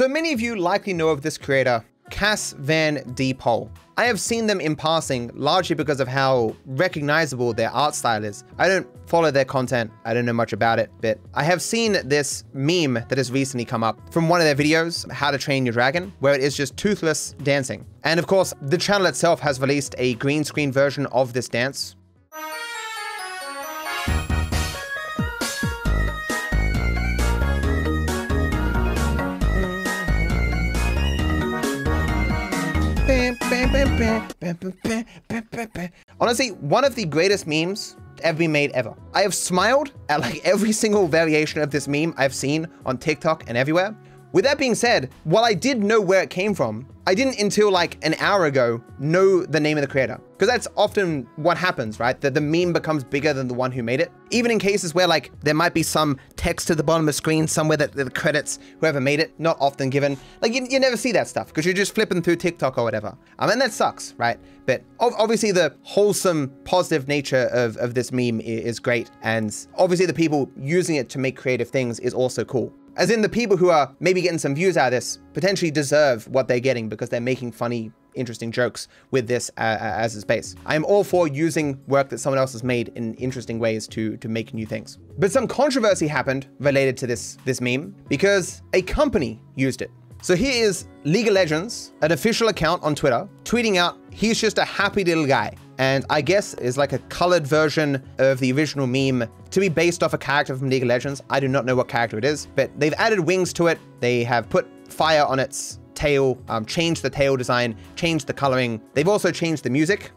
So many of you likely know of this creator, Cas van de Pol. I have seen them in passing largely because of how recognizable their art style is. I don't follow their content, I don't know much about it, but I have seen this meme that has recently come up from one of their videos, How to Train Your Dragon, where it is just toothless dancing. And of course, the channel itself has released a green screen version of this dance, Honestly, one of the greatest memes ever been made ever. I have smiled at like every single variation of this meme I've seen on TikTok and everywhere. With that being said, while I did know where it came from, I didn't until like an hour ago know the name of the creator. Because that's often what happens, right? That the meme becomes bigger than the one who made it. Even in cases where like there might be some text at the bottom of the screen somewhere that the credits whoever made it, not often given. Like you, you never see that stuff because you're just flipping through TikTok or whatever. I mean, that sucks, right? But obviously the wholesome, positive nature of, of this meme is great. And obviously the people using it to make creative things is also cool. As in the people who are maybe getting some views out of this potentially deserve what they're getting because they're making funny, interesting jokes with this uh, as its base. I am all for using work that someone else has made in interesting ways to, to make new things. But some controversy happened related to this, this meme because a company used it. So here is League of Legends, an official account on Twitter, tweeting out, he's just a happy little guy. And I guess is like a colored version of the original meme to be based off a character from League of Legends. I do not know what character it is, but they've added wings to it. They have put fire on its tail, um, changed the tail design, changed the coloring. They've also changed the music.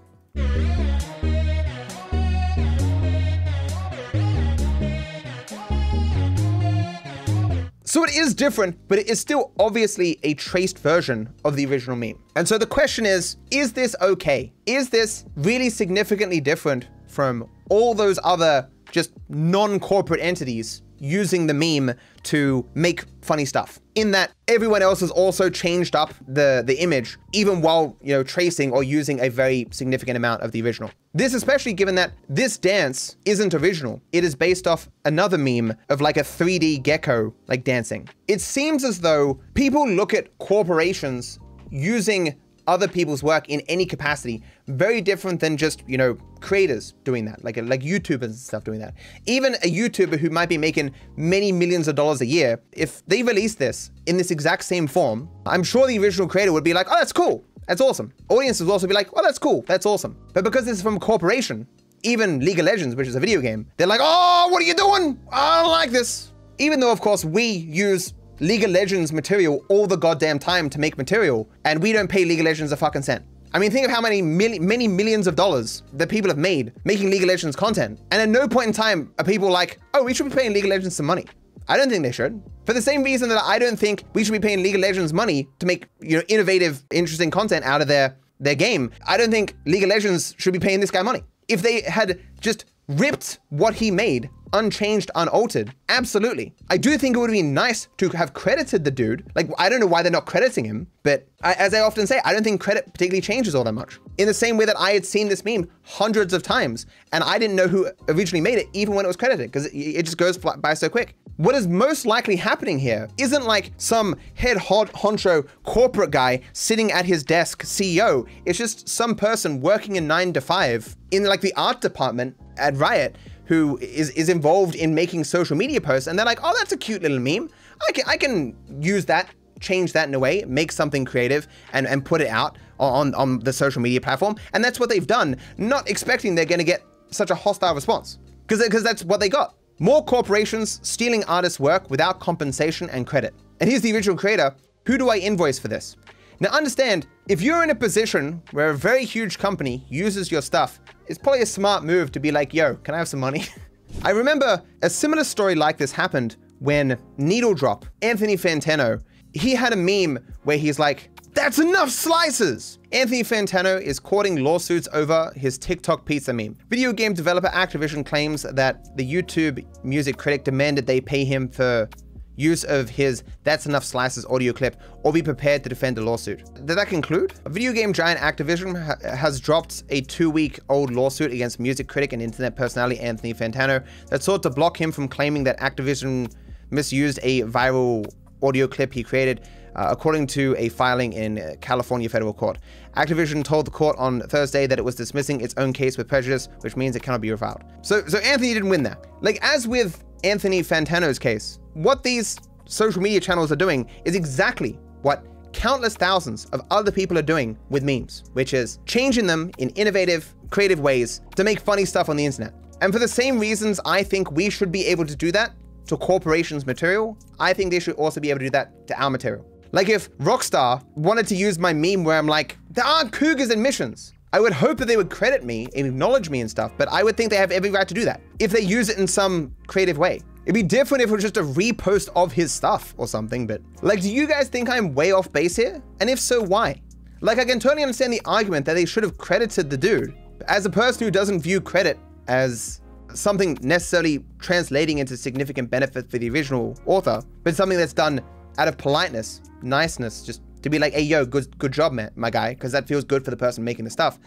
So it is different, but it is still obviously a traced version of the original meme. And so the question is, is this okay? Is this really significantly different from all those other just non-corporate entities using the meme to make funny stuff. In that everyone else has also changed up the, the image, even while, you know, tracing or using a very significant amount of the original. This especially given that this dance isn't original. It is based off another meme of like a 3D gecko like dancing. It seems as though people look at corporations using other people's work in any capacity. Very different than just, you know, creators doing that, like, like YouTubers and stuff doing that. Even a YouTuber who might be making many millions of dollars a year, if they release this in this exact same form, I'm sure the original creator would be like, oh, that's cool. That's awesome. Audiences will also be like, oh, that's cool. That's awesome. But because this is from a corporation, even League of Legends, which is a video game, they're like, oh, what are you doing? I don't like this. Even though, of course, we use League of Legends material all the goddamn time to make material, and we don't pay League of Legends a fucking cent. I mean, think of how many mil many millions of dollars that people have made making League of Legends content. And at no point in time are people like, oh, we should be paying League of Legends some money. I don't think they should. For the same reason that I don't think we should be paying League of Legends money to make, you know, innovative, interesting content out of their, their game. I don't think League of Legends should be paying this guy money. If they had just ripped what he made unchanged, unaltered? Absolutely. I do think it would be nice to have credited the dude. Like, I don't know why they're not crediting him, but I, as I often say, I don't think credit particularly changes all that much. In the same way that I had seen this meme hundreds of times, and I didn't know who originally made it, even when it was credited, because it, it just goes by so quick. What is most likely happening here isn't like some head honcho corporate guy sitting at his desk CEO. It's just some person working in nine to five in like the art department at Riot who is, is involved in making social media posts and they're like, oh, that's a cute little meme. I can, I can use that, change that in a way, make something creative and, and put it out on, on the social media platform. And that's what they've done, not expecting they're gonna get such a hostile response because that's what they got. More corporations stealing artists' work without compensation and credit. And here's the original creator. Who do I invoice for this? Now understand, if you're in a position where a very huge company uses your stuff, it's probably a smart move to be like, yo, can I have some money? I remember a similar story like this happened when Needle Drop, Anthony Fantano, he had a meme where he's like, that's enough slices! Anthony Fantano is courting lawsuits over his TikTok pizza meme. Video game developer Activision claims that the YouTube music critic demanded they pay him for use of his That's Enough Slices audio clip or be prepared to defend a lawsuit. Did that conclude? Video game giant Activision ha has dropped a two-week old lawsuit against music critic and internet personality Anthony Fantano that sought to block him from claiming that Activision misused a viral audio clip he created uh, according to a filing in California federal court. Activision told the court on Thursday that it was dismissing its own case with prejudice, which means it cannot be refiled. So, so Anthony didn't win there. Like as with Anthony Fantano's case, what these social media channels are doing is exactly what countless thousands of other people are doing with memes, which is changing them in innovative, creative ways to make funny stuff on the internet. And for the same reasons I think we should be able to do that to corporations' material, I think they should also be able to do that to our material. Like if Rockstar wanted to use my meme where I'm like, there aren't cougars in missions. I would hope that they would credit me and acknowledge me and stuff, but I would think they have every right to do that if they use it in some creative way. It'd be different if it was just a repost of his stuff or something, but like, do you guys think I'm way off base here? And if so, why? Like, I can totally understand the argument that they should have credited the dude. As a person who doesn't view credit as something necessarily translating into significant benefit for the original author, but something that's done out of politeness, niceness, just to be like, hey, yo, good, good job, man, my guy, because that feels good for the person making the stuff.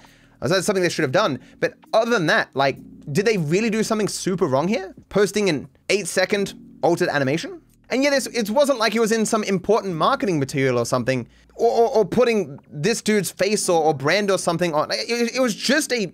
So that's something they should have done. But other than that, like, did they really do something super wrong here? Posting an eight second altered animation? And yet it wasn't like it was in some important marketing material or something, or, or, or putting this dude's face or, or brand or something on. It, it was just a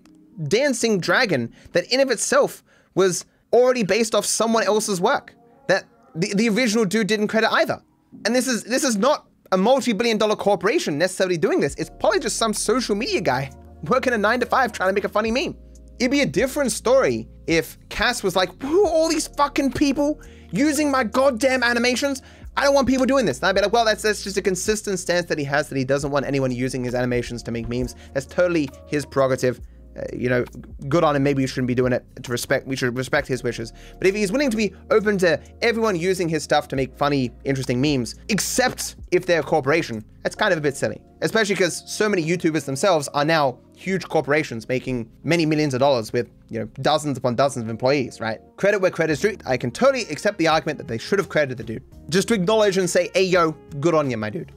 dancing dragon that in of itself was already based off someone else's work that the, the original dude didn't credit either. And this is this is not a multi-billion dollar corporation necessarily doing this. It's probably just some social media guy working a nine to five trying to make a funny meme. It'd be a different story if Cas was like, who are all these fucking people using my goddamn animations? I don't want people doing this. And I'd be like, well, that's, that's just a consistent stance that he has that he doesn't want anyone using his animations to make memes. That's totally his prerogative uh, you know, good on him. Maybe you shouldn't be doing it to respect. We should respect his wishes. But if he's willing to be open to everyone using his stuff to make funny, interesting memes, except if they're a corporation, that's kind of a bit silly. Especially because so many YouTubers themselves are now huge corporations making many millions of dollars with you know dozens upon dozens of employees, right? Credit where credit is due. I can totally accept the argument that they should have credited the dude. Just to acknowledge and say, hey yo, good on you, my dude.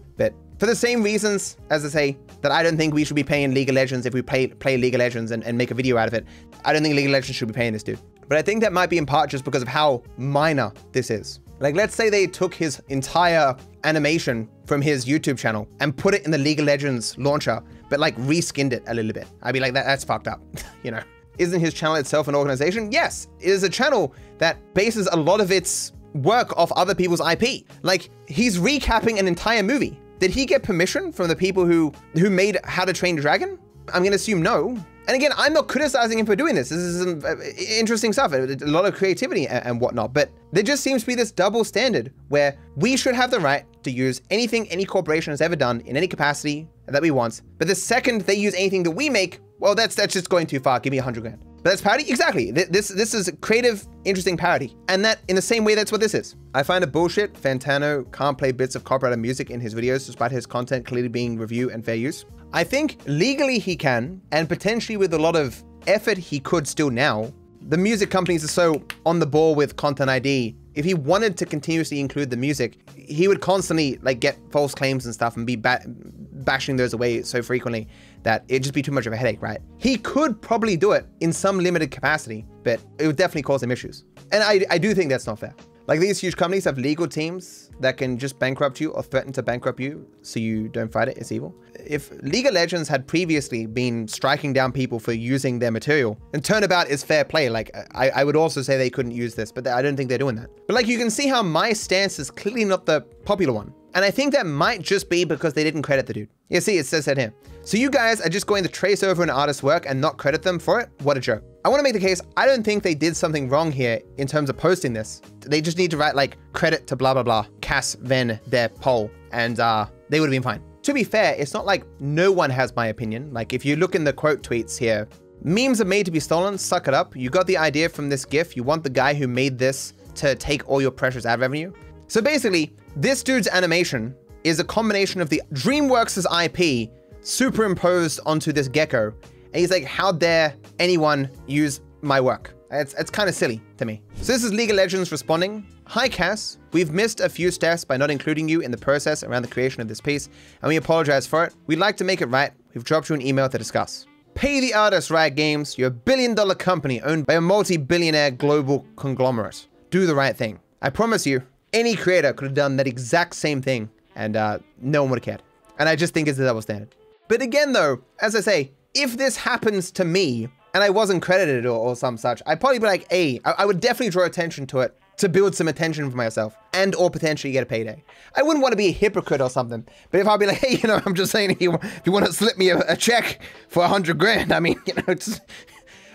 For the same reasons, as I say, that I don't think we should be paying League of Legends if we play, play League of Legends and, and make a video out of it. I don't think League of Legends should be paying this dude. But I think that might be in part just because of how minor this is. Like, let's say they took his entire animation from his YouTube channel and put it in the League of Legends launcher, but like reskinned it a little bit. I'd be like, that, that's fucked up, you know? Isn't his channel itself an organization? Yes, it is a channel that bases a lot of its work off other people's IP. Like, he's recapping an entire movie. Did he get permission from the people who who made How to Train a Dragon? I'm gonna assume no. And again, I'm not criticizing him for doing this. This is uh, interesting stuff, a lot of creativity and whatnot. But there just seems to be this double standard where we should have the right to use anything any corporation has ever done in any capacity that we want. But the second they use anything that we make, well, that's that's just going too far. Give me a hundred grand. But that's parody? Exactly. This this is creative, interesting parody. And that, in the same way, that's what this is. I find it bullshit Fantano can't play bits of copyrighted music in his videos despite his content clearly being review and fair use. I think legally he can, and potentially with a lot of effort he could still now. The music companies are so on the ball with Content ID. If he wanted to continuously include the music, he would constantly like get false claims and stuff and be ba bashing those away so frequently that it'd just be too much of a headache, right? He could probably do it in some limited capacity, but it would definitely cause him issues. And I, I do think that's not fair. Like these huge companies have legal teams that can just bankrupt you or threaten to bankrupt you so you don't fight it, it's evil. If League of Legends had previously been striking down people for using their material, and turnabout is fair play, like I, I would also say they couldn't use this, but I don't think they're doing that. But like you can see how my stance is clearly not the popular one. And I think that might just be because they didn't credit the dude. Yeah, see, it says that here. So you guys are just going to trace over an artist's work and not credit them for it? What a joke. I want to make the case, I don't think they did something wrong here in terms of posting this. They just need to write like credit to blah, blah, blah, Cas Van Der Pol, and uh, they would have been fine. To be fair, it's not like no one has my opinion. Like if you look in the quote tweets here, memes are made to be stolen, suck it up. You got the idea from this GIF, you want the guy who made this to take all your precious ad revenue. So basically, this dude's animation is a combination of the DreamWorks' IP superimposed onto this gecko. And he's like, how dare anyone use my work? It's, it's kind of silly to me. So this is League of Legends responding. Hi Cas, we've missed a few steps by not including you in the process around the creation of this piece, and we apologize for it. We'd like to make it right. We've dropped you an email to discuss. Pay the artist, Riot Games. You're a billion dollar company owned by a multi-billionaire global conglomerate. Do the right thing. I promise you, any creator could have done that exact same thing and uh, no one would have cared. And I just think it's a double standard. But again, though, as I say, if this happens to me and I wasn't credited or, or some such, I'd probably be like, hey, I, I would definitely draw attention to it to build some attention for myself and or potentially get a payday. I wouldn't want to be a hypocrite or something, but if I'd be like, hey, you know, I'm just saying if you, if you want to slip me a, a check for a hundred grand, I mean, you know, it's,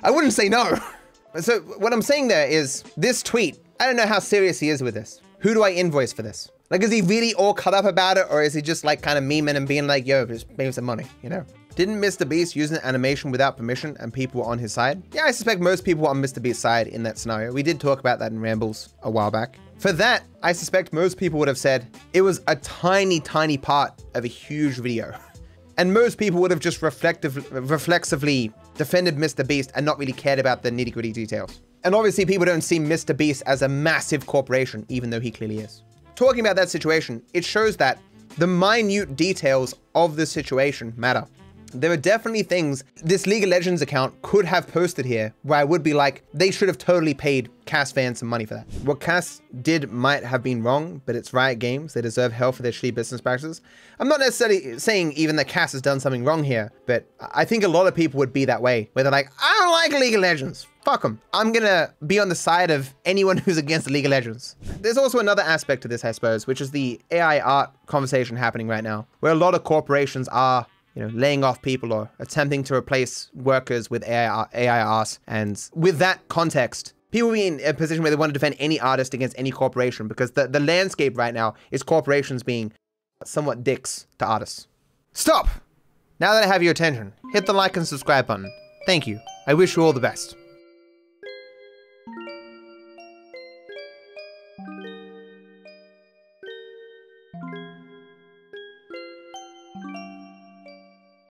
I wouldn't say no. So what I'm saying there is this tweet, I don't know how serious he is with this. Who do I invoice for this? Like, is he really all cut up about it? Or is he just like kind of memeing and being like, yo, just me some money, you know? Didn't Mr. Beast use an animation without permission and people were on his side? Yeah, I suspect most people were on Mr. Beast's side in that scenario. We did talk about that in Rambles a while back. For that, I suspect most people would have said it was a tiny, tiny part of a huge video. And most people would have just reflective, reflexively defended Mr. Beast and not really cared about the nitty gritty details. And obviously, people don't see Mr. Beast as a massive corporation, even though he clearly is. Talking about that situation, it shows that the minute details of the situation matter there are definitely things this League of Legends account could have posted here where I would be like, they should have totally paid Cas van some money for that. What Cas did might have been wrong, but it's Riot Games. They deserve hell for their shitty business practices. I'm not necessarily saying even that Cas has done something wrong here, but I think a lot of people would be that way, where they're like, I don't like League of Legends. Fuck them. I'm gonna be on the side of anyone who's against League of Legends. There's also another aspect to this, I suppose, which is the AI art conversation happening right now, where a lot of corporations are you know, laying off people or attempting to replace workers with AI, AI art. And with that context, people will be in a position where they want to defend any artist against any corporation because the, the landscape right now is corporations being somewhat dicks to artists. Stop! Now that I have your attention, hit the like and subscribe button. Thank you. I wish you all the best.